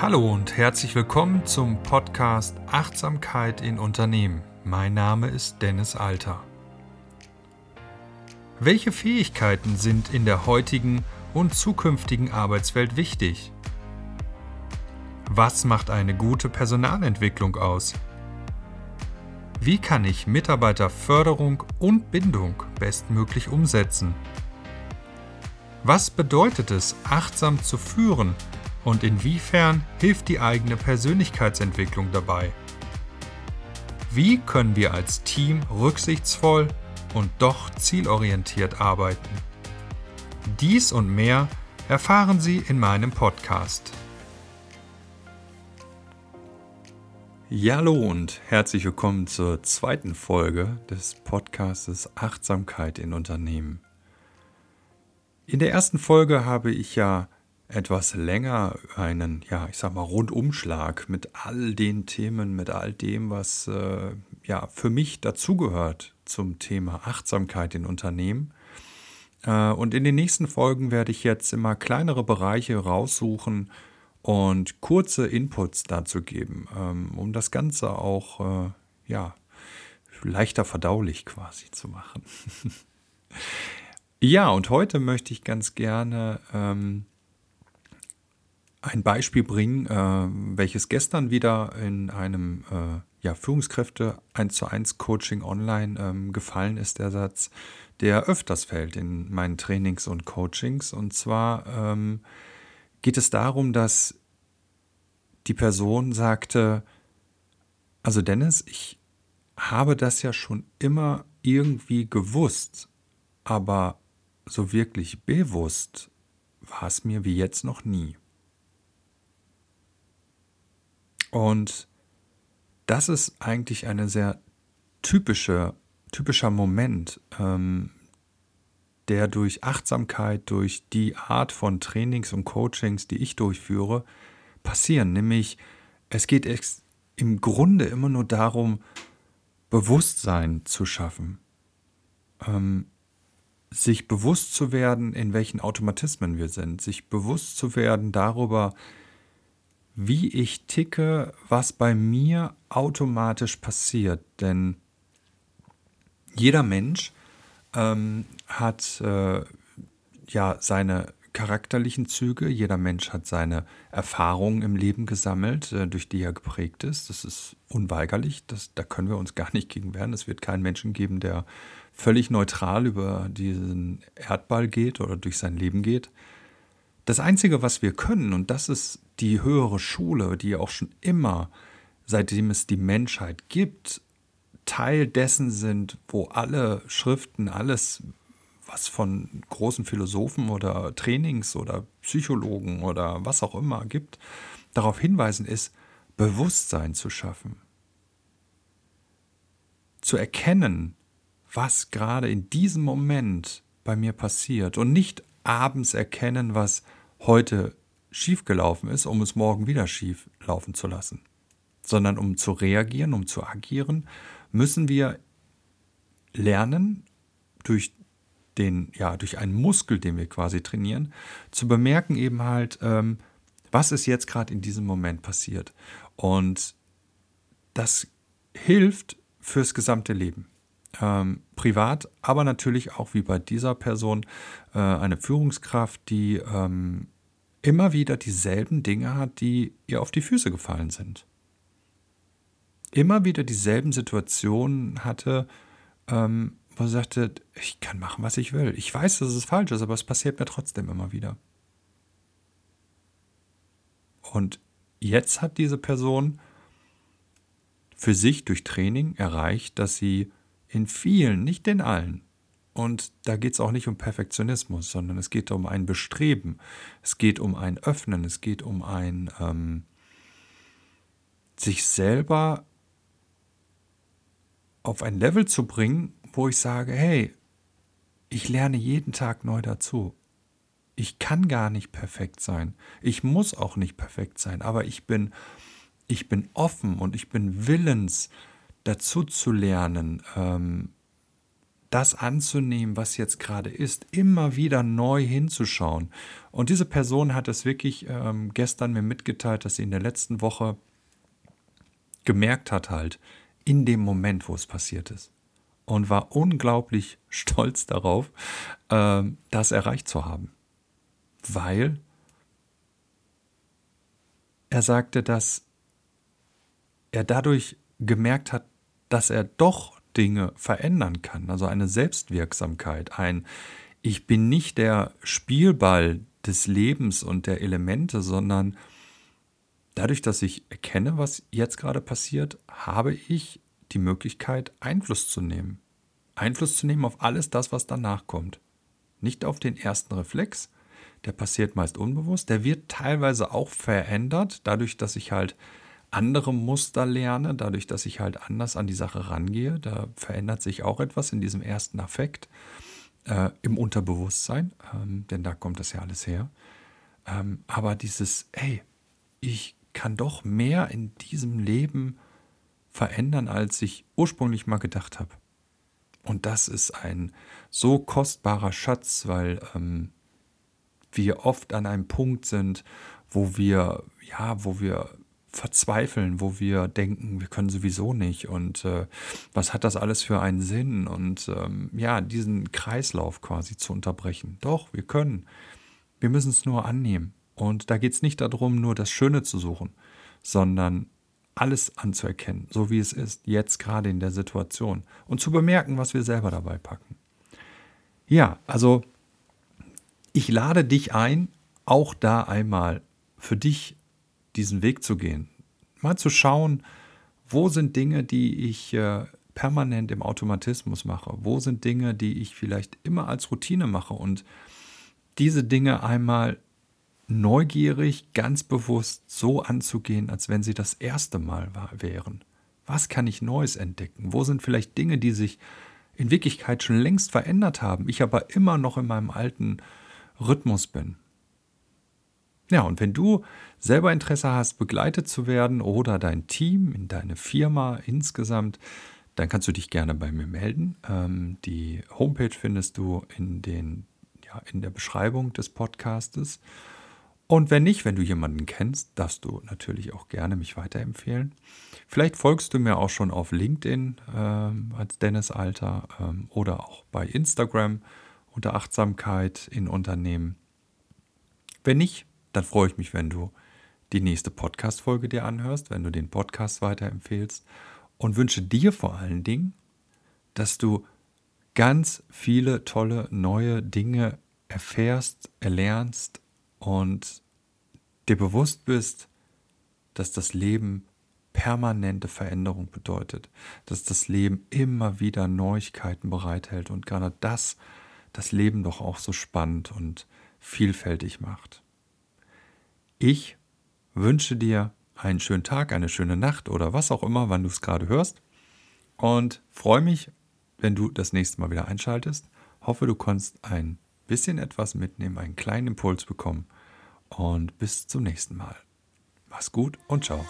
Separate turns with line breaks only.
Hallo und herzlich willkommen zum Podcast Achtsamkeit in Unternehmen. Mein Name ist Dennis Alter. Welche Fähigkeiten sind in der heutigen und zukünftigen Arbeitswelt wichtig? Was macht eine gute Personalentwicklung aus? Wie kann ich Mitarbeiterförderung und Bindung bestmöglich umsetzen? Was bedeutet es, achtsam zu führen und inwiefern hilft die eigene Persönlichkeitsentwicklung dabei? Wie können wir als Team rücksichtsvoll und doch zielorientiert arbeiten? Dies und mehr erfahren Sie in meinem Podcast. Ja, hallo und herzlich willkommen zur zweiten Folge des Podcastes Achtsamkeit in Unternehmen. In der ersten Folge habe ich ja etwas länger einen, ja, ich sag mal, Rundumschlag mit all den Themen, mit all dem, was äh, ja für mich dazugehört zum Thema Achtsamkeit in Unternehmen. Äh, und in den nächsten Folgen werde ich jetzt immer kleinere Bereiche raussuchen und kurze Inputs dazu geben, ähm, um das Ganze auch äh, ja leichter verdaulich quasi zu machen. ja, und heute möchte ich ganz gerne ähm, ein Beispiel bringen, äh, welches gestern wieder in einem äh, ja, Führungskräfte 1 zu 1 Coaching online ähm, gefallen ist, der Satz, der öfters fällt in meinen Trainings und Coachings. Und zwar ähm, geht es darum, dass die Person sagte, also Dennis, ich habe das ja schon immer irgendwie gewusst, aber so wirklich bewusst war es mir wie jetzt noch nie. Und das ist eigentlich eine sehr typische, typischer Moment, ähm, der durch Achtsamkeit, durch die Art von Trainings und Coachings, die ich durchführe, passieren. Nämlich, es geht im Grunde immer nur darum, Bewusstsein zu schaffen. Ähm, sich bewusst zu werden, in welchen Automatismen wir sind, sich bewusst zu werden darüber, wie ich ticke, was bei mir automatisch passiert. Denn jeder Mensch ähm, hat äh, ja seine charakterlichen Züge, jeder Mensch hat seine Erfahrungen im Leben gesammelt, äh, durch die er geprägt ist. Das ist unweigerlich, das, da können wir uns gar nicht gegen wehren. Es wird keinen Menschen geben, der völlig neutral über diesen Erdball geht oder durch sein Leben geht. Das Einzige, was wir können, und das ist die höhere Schule, die auch schon immer, seitdem es die Menschheit gibt, Teil dessen sind, wo alle Schriften, alles, was von großen Philosophen oder Trainings oder Psychologen oder was auch immer gibt, darauf hinweisen, ist, Bewusstsein zu schaffen. Zu erkennen, was gerade in diesem Moment bei mir passiert und nicht abends erkennen, was heute schiefgelaufen ist, um es morgen wieder schief laufen zu lassen. Sondern um zu reagieren, um zu agieren, müssen wir lernen, durch den, ja, durch einen Muskel, den wir quasi trainieren, zu bemerken eben halt, ähm, was ist jetzt gerade in diesem Moment passiert. Und das hilft fürs gesamte Leben. Ähm, privat, aber natürlich auch wie bei dieser Person äh, eine Führungskraft, die ähm, immer wieder dieselben Dinge hat, die ihr auf die Füße gefallen sind. Immer wieder dieselben Situationen hatte, ähm, wo sie sagte, ich kann machen, was ich will. Ich weiß, dass es falsch ist, aber es passiert mir trotzdem immer wieder. Und jetzt hat diese Person für sich durch Training erreicht, dass sie in vielen, nicht in allen, und da geht es auch nicht um Perfektionismus, sondern es geht um ein Bestreben, es geht um ein Öffnen, es geht um ein ähm, sich selber auf ein Level zu bringen, wo ich sage, hey, ich lerne jeden Tag neu dazu. Ich kann gar nicht perfekt sein. Ich muss auch nicht perfekt sein, aber ich bin, ich bin offen und ich bin willens, dazu zu lernen, ähm, das anzunehmen, was jetzt gerade ist, immer wieder neu hinzuschauen. Und diese Person hat es wirklich ähm, gestern mir mitgeteilt, dass sie in der letzten Woche gemerkt hat, halt, in dem Moment, wo es passiert ist. Und war unglaublich stolz darauf, ähm, das erreicht zu haben. Weil er sagte, dass er dadurch gemerkt hat, dass er doch Dinge verändern kann. Also eine Selbstwirksamkeit, ein Ich bin nicht der Spielball des Lebens und der Elemente, sondern dadurch, dass ich erkenne, was jetzt gerade passiert, habe ich die Möglichkeit, Einfluss zu nehmen. Einfluss zu nehmen auf alles das, was danach kommt. Nicht auf den ersten Reflex, der passiert meist unbewusst, der wird teilweise auch verändert, dadurch, dass ich halt andere Muster lerne, dadurch, dass ich halt anders an die Sache rangehe. Da verändert sich auch etwas in diesem ersten Affekt äh, im Unterbewusstsein, ähm, denn da kommt das ja alles her. Ähm, aber dieses, hey, ich kann doch mehr in diesem Leben verändern, als ich ursprünglich mal gedacht habe. Und das ist ein so kostbarer Schatz, weil ähm, wir oft an einem Punkt sind, wo wir, ja, wo wir verzweifeln, wo wir denken, wir können sowieso nicht und äh, was hat das alles für einen Sinn und ähm, ja, diesen Kreislauf quasi zu unterbrechen. Doch, wir können. Wir müssen es nur annehmen. Und da geht es nicht darum, nur das Schöne zu suchen, sondern alles anzuerkennen, so wie es ist, jetzt gerade in der Situation und zu bemerken, was wir selber dabei packen. Ja, also ich lade dich ein, auch da einmal für dich diesen Weg zu gehen. Mal zu schauen, wo sind Dinge, die ich äh, permanent im Automatismus mache? Wo sind Dinge, die ich vielleicht immer als Routine mache? Und diese Dinge einmal neugierig, ganz bewusst so anzugehen, als wenn sie das erste Mal war, wären. Was kann ich Neues entdecken? Wo sind vielleicht Dinge, die sich in Wirklichkeit schon längst verändert haben, ich aber immer noch in meinem alten Rhythmus bin? Ja, und wenn du selber Interesse hast, begleitet zu werden oder dein Team in deine Firma insgesamt, dann kannst du dich gerne bei mir melden. Ähm, die Homepage findest du in, den, ja, in der Beschreibung des Podcastes. Und wenn nicht, wenn du jemanden kennst, darfst du natürlich auch gerne mich weiterempfehlen. Vielleicht folgst du mir auch schon auf LinkedIn ähm, als Dennis Alter ähm, oder auch bei Instagram unter Achtsamkeit in Unternehmen. Wenn nicht, dann freue ich mich, wenn du die nächste Podcast-Folge dir anhörst, wenn du den Podcast weiterempfehlst und wünsche dir vor allen Dingen, dass du ganz viele tolle neue Dinge erfährst, erlernst und dir bewusst bist, dass das Leben permanente Veränderung bedeutet, dass das Leben immer wieder Neuigkeiten bereithält und gerade das das Leben doch auch so spannend und vielfältig macht. Ich wünsche dir einen schönen Tag, eine schöne Nacht oder was auch immer, wann du es gerade hörst. Und freue mich, wenn du das nächste Mal wieder einschaltest. Hoffe, du konntest ein bisschen etwas mitnehmen, einen kleinen Impuls bekommen. Und bis zum nächsten Mal. Mach's gut und ciao.